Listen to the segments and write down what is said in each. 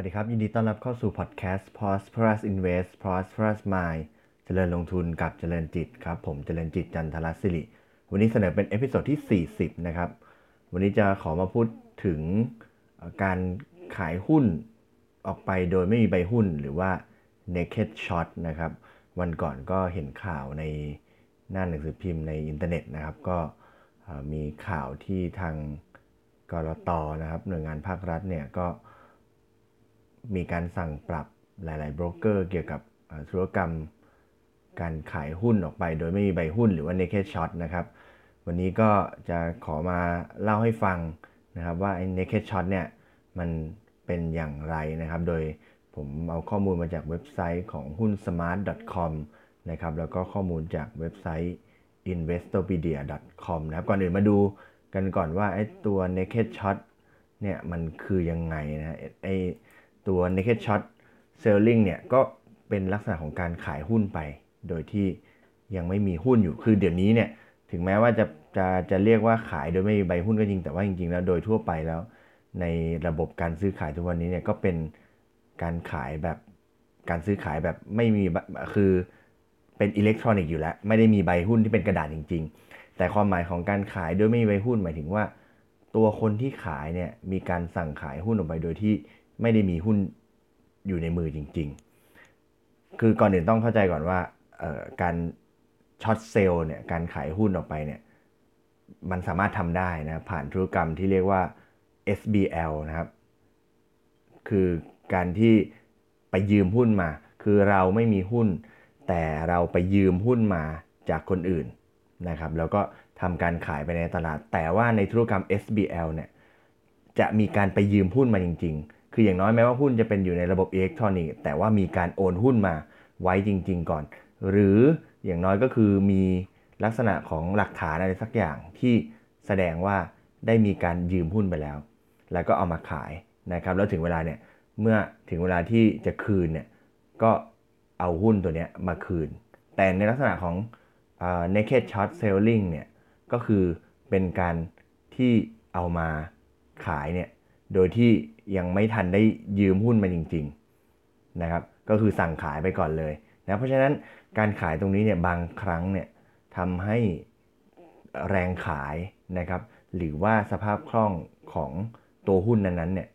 วัสดีครับ ยินดีต้อนรับเข้าสู่พอดแคสต์ Prosperous Invest Prosperous Mind เจริญลงทุนกับเจริญจิตครับ ผมเจริญจิตจันทรศิริ วันนี้เสนอเป็น episode ที่ 40 นะครับ วันนี้จะขอมาพูดถึงการขายหุ้นออกไปโดยไม่มีใบหุ้นหรือว่า naked short นะครับ วันก่อนก็เห็นข่าวในหน้าหนังสือพิมพ์ในอินเทอร์เน็ตนะครับ ก็มีข่าวที่ทางกรตนะครับ หน่วยงานภาครัฐเนี่ยก็ มีการสั่งปรับหลายๆโบรกเกอร์เกี่ยวกับธุรกรรมการขายหุ้นออกไป โดยไม่มีใบหุ้นหรือว่า naked short นะครับ วันนี้ก็จะขอมาเล่าให้ฟังนะครับว่าไอ้ naked short เนี่ยมันเป็นอย่างไรนะครับ โดยผมเอาข้อมูลมาจากเว็บไซต์ของหุ้น smart.com นะครับแล้วก็ข้อมูลจากเว็บไซต์ investopedia.com นะครับก่อนอื่นมาดูกันก่อนว่าไอ้ตัว naked short เนี่ยมันคือยังไงนะไอ ตัว naked short selling เนี่ยก็เป็นลักษณะของการขายหุ้นไป โดยที่ยังไม่มีหุ้นอยู่ คือเดี๋ยวนี้เนี่ยถึงแม้ว่าจะจะจะเรียกว่าขายโดยไม่มีใบหุ้นก็จริง แต่ว่าจริงๆแล้วโดยทั่วไปแล้ว ในระบบการซื้อขายทุกวันนี้เนี่ยก็เป็นการขายแบบการซื้อขายแบบไม่มีคือเป็นอิเล็กทรอนิกส์อยู่แล้ว ไม่ได้มีใบหุ้นที่เป็นกระดาษจริง ๆ แต่ความหมายของการขายโดยไม่มีใบหุ้นหมายถึงว่า ตัวคนที่ขายเนี่ยมีการสั่งขายหุ้นออกไปโดยที่ ไม่ได้มีหุ้นอยู่ในมือจริง ๆ คือก่อนอื่นต้องเข้าใจก่อนว่าการ short sell เนี่ยการขายหุ้นออกไปเนี่ยมันสามารถทำได้นะผ่านธุรกรรมที่เรียกว่า SBL นะครับ คือการที่ไปยืมหุ้นมา คือเราไม่มีหุ้น แต่เราไปยืมหุ้นมาจากคนอื่นนะครับ แล้วก็ทำการขายไปในตลาด แต่ว่าในธุรกรรม SBL เนี่ยจะมีการไปยืมหุ้นมาจริง ๆ คืออย่างน้อยแม้ว่าหุ้นจะเป็นอยู่ในระบบอิเล็กทรอนิกส์แต่ว่ามีการโอนหุ้นมาไว้จริง ๆ ก่อน หรืออย่างน้อยก็คือมีลักษณะของหลักฐานอะไรสักอย่างที่แสดงว่าได้มีการยืมหุ้นไปแล้ว แล้วก็เอามาขายนะครับ แล้วถึงเวลาเนี่ยเมื่อถึงเวลาที่จะคืนเนี่ยก็เอาหุ้นตัวนี้มาคืน แต่ในลักษณะของ naked short selling เนี่ยก็คือเป็นการที่เอามาขายเนี่ย โดยที่ยังไม่ทันได้ยืมหุ้นมาจริงๆนะครับ ก็คือสั่งขายไปก่อนเลยนะเพราะฉะนั้นการขายตรงนี้เนี่ยบางครั้งเนี่ยทำให้แรงขายนะครับ หรือว่าสภาพคล่องของตัวหุ้นนั้นๆเนี่ย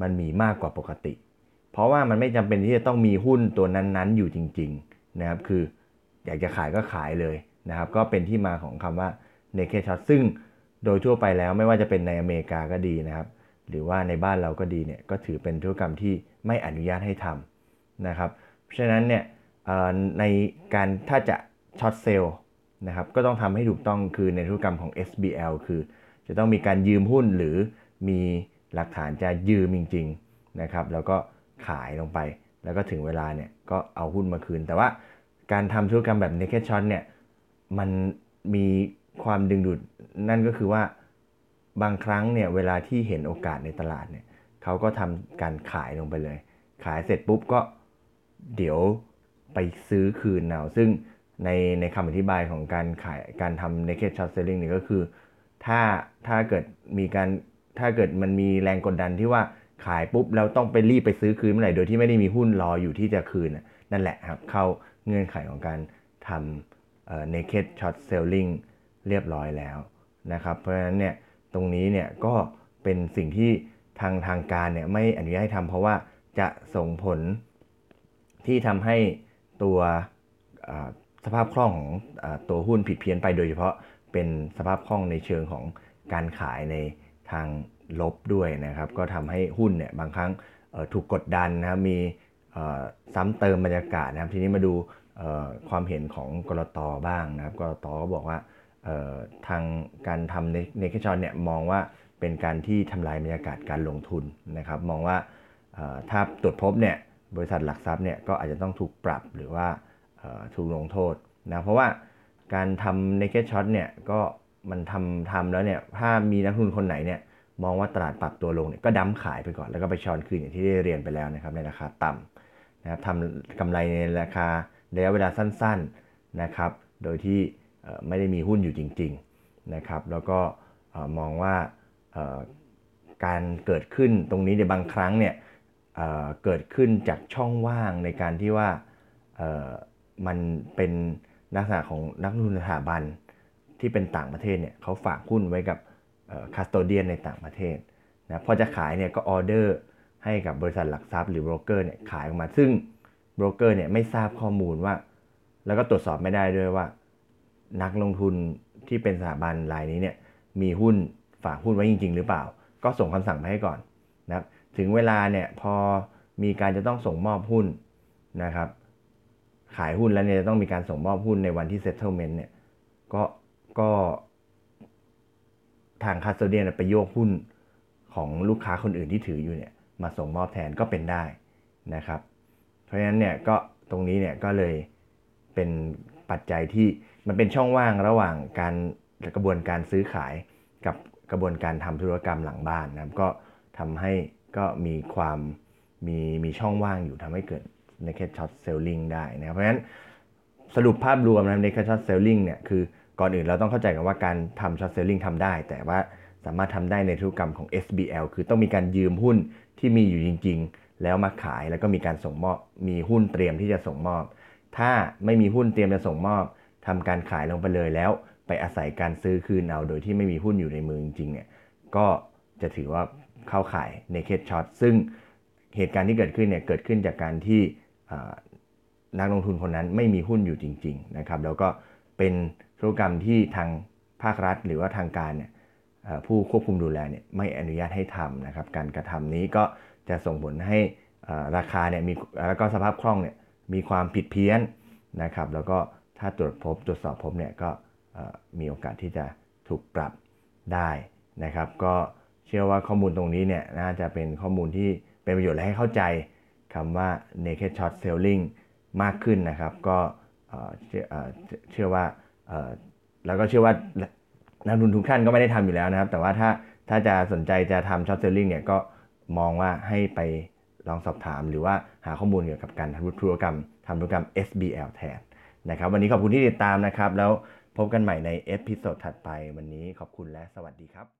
มันมีมากกว่าปกติ เพราะว่ามันไม่จำเป็นที่จะต้องมีหุ้นตัวนั้นๆ อยู่จริงๆนะครับ คืออยากจะขายก็ขายเลยนะครับ ก็เป็นที่มาของคำว่า naked short ซึ่งโดยทั่วไปแล้วไม่ว่าจะเป็นในอเมริกาก็ดีนะครับ หรือว่าในบ้านเราก็ดีเนี่ยก็ถือเป็นธุรกรรมที่ไม่อนุญาตให้ทำนะครับเพราะฉะนั้นเนี่ยในการถ้าจะช็อตเซลล์นะครับก็ต้องทำให้ถูกต้องคือในธุรกรรมของ SBL คือ จะต้องมีการยืมหุ้นหรือมีหลักฐานจะยืมจริงๆนะครับแล้วก็ขายลงไป แล้วก็ถึงเวลาเนี่ยก็เอาหุ้นมาคืน แต่ว่าการทำธุรกรรมแบบ naked short เนี่ยมันมีความดึงดูดนั่นก็คือว่า บางครั้งเนี่ยเวลาที่เห็นโอกาสในตลาดเนี่ยเขาก็ทำการขายลงไปเลย ขายเสร็จปุ๊บก็เดี๋ยวไปซื้อคืนเอาซึ่งในในคำอธิบายของการขายการทำ naked short selling นี่ก็คือ ถ้าถ้าเกิดมีการถ้าเกิดมันมีแรงกดดันที่ว่าขายปุ๊บแล้วต้องไปรีบไปซื้อคืนเมื่อไหร่โดยที่ไม่ได้มีหุ้นรออยู่ที่จะคืน นั่นแหละครับ เข้าเงื่อนไขของการทำ naked short selling เรียบร้อยแล้วนะครับ เพราะฉะนั้นเนี่ย ตรงนี้เนี่ยก็เป็นสิ่งที่ทางทางการเนี่ยไม่อนุญาตให้ทำเพราะว่าจะส่งผลที่ทำให้ตัวสภาพคล่องของตัวหุ้นผิดเพี้ยนไปโดยเฉพาะเป็นสภาพคล่องในเชิงของการขายในทางลบด้วยนะครับ ก็ทำให้หุ้นเนี่ยบางครั้งถูกกดดันนะครับมีซ้ำเติมบรรยากาศนะครับ ทีนี้มาดูความเห็นของกรตบ้างนะครับกรตก็บอกว่า ทางการทำในเนคชอนเนี่ยมองว่าเป็นการที่ทำลายบรรยากาศการลงทุนนะครับ มองว่าถ้าตรวจพบเนี่ยบริษัทหลักทรัพย์เนี่ยก็อาจจะต้องถูกปรับหรือว่าถูกลงโทษนะเพราะว่าการทำเน k ช็อตเนี่ยก็มันทำทำแล้วเนี่ยถ้ามีนักทุนคนไหนเนี่ยมองว่าตลาดปรับตัวลงเนี่ยก็ดั้มขายไปก่อนแล้วก็ไปช้อนคืนอย่างที่ได้เรียนไปแล้วนะครับในราคาต่ำนะครับทำกำไรในราคาระยะเวลาสั้น ๆนะครับ โดยที่ ไม่ได้มีหุ้นอยู่จริงๆนะครับแล้วก็มองว่าการเกิดขึ้นตรงนี้ในบางครั้งเนี่ยเเกิดขึ้นจากช่องว่างในการที่ว่ามันเป็นลักษณะของนักลงทุนสถาบันที่เป็นต่างประเทศเนี่ยเขาฝากหุ้นไว้กับคาสโตเดียนในต่างประเทศนะพอจะขายเนี่ยก็ออเดอร์ให้กับบริษัทหลักทรัพย์หรือโบรกเกอร์เนี่ยขายออกมาซึ่งโบรกเกอร์เนี่ยไม่ทราบข้อมูลว่า แล้วก็ตรวจสอบไม่ได้ด้วยว่า นักลงทุนที่เป็นสถาบันรายนี้เนี่ยมีหุ้นฝากหุ้นไว้จริง ๆ หรือเปล่า ก็ส่งคำสั่งไปให้ก่อนนะครับถึงเวลาเนี่ยพอมีการจะต้องส่งมอบหุ้นนะครับ ขายหุ้นแล้วเนี่ยจะต้องมีการส่งมอบหุ้นในวันที่ settlement เนี่ยก็ก็ทางคาสโตเดียนไปโยกหุ้นของลูกค้าคนอื่นที่ถืออยู่เนี่ยมาส่งมอบแทนก็เป็นได้นะครับ เพราะฉะนั้นเนี่ยก็ตรงนี้เนี่ยก็เลยเป็น ปัจจัยที่มันเป็นช่องว่างระหว่างการกระบวนการซื้อขายกับกระบวนการทำธุรกรรมหลังบ้านนะครับ ก็ทำให้ก็มีความมีมีช่องว่างอยู่ทำให้เกิด naked short selling ได้นะครับ เพราะฉะนั้นสรุปภาพรวมนะ naked short selling เนี่ยคือก่อนอื่นเราต้องเข้าใจกันว่าการทำ short selling ทำได้ แต่ว่าสามารถทำได้ในธุรกรรมของ SBL คือต้องมีการยืมหุ้นที่มีอยู่จริง ๆ แล้วมาขายแล้วก็มีการส่งมอบมีหุ้นเตรียมที่จะส่งมอบ ถ้าไม่มีหุ้นเตรียมจะส่งมอบทำการขายลงไปเลยแล้ว ไปอาศัยการซื้อคืนเอาโดยที่ไม่มีหุ้นอยู่ในมือจริงๆเนี่ยก็จะถือว่าเข้าขาย naked short ซึ่งเหตุการณ์ที่เกิดขึ้นเนี่ยเกิดขึ้นจากการที่นักลงทุนคนนั้นไม่มีหุ้นอยู่จริง ๆ นะครับ แล้วก็เป็นธุรกรรมที่ทางภาครัฐ หรือว่าทางการเนี่ยผู้ควบคุมดูแลเนี่ยไม่อนุญาตให้ทำนะครับ การกระทำนี้ก็จะส่งผลให้ราคาเนี่ยมีแล้วก็สภาพคล่องเนี่ย มีความผิดเพี้ยนนะครับ แล้วก็ถ้าตรวจพบตรวจสอบพบเนี่ยก็มีโอกาสที่จะถูกปรับได้นะครับ ก็เชื่อว่าข้อมูลตรงนี้เนี่ยน่าจะเป็นข้อมูลที่เป็นประโยชน์และให้เข้าใจคำว่า naked short selling มากขึ้นนะครับ ก็เชื่อว่าแล้วก็เชื่อว่านักลงทุนทุกท่านก็ไม่ได้ทำอยู่แล้วนะครับ แต่ว่าถ้าถ้าจะสนใจจะทำ short selling เนี่ยก็มองว่าให้ไป ลองสอบถาม หรือว่าหาข้อมูลเกี่ยวกับการทำธุรกรรมทำธุรกรรม SBL แทนนะครับ วันนี้ขอบคุณที่ติดตามนะครับ แล้วพบกันใหม่ใน episode ถัดไปวันนี้ขอบคุณและสวัสดีครับ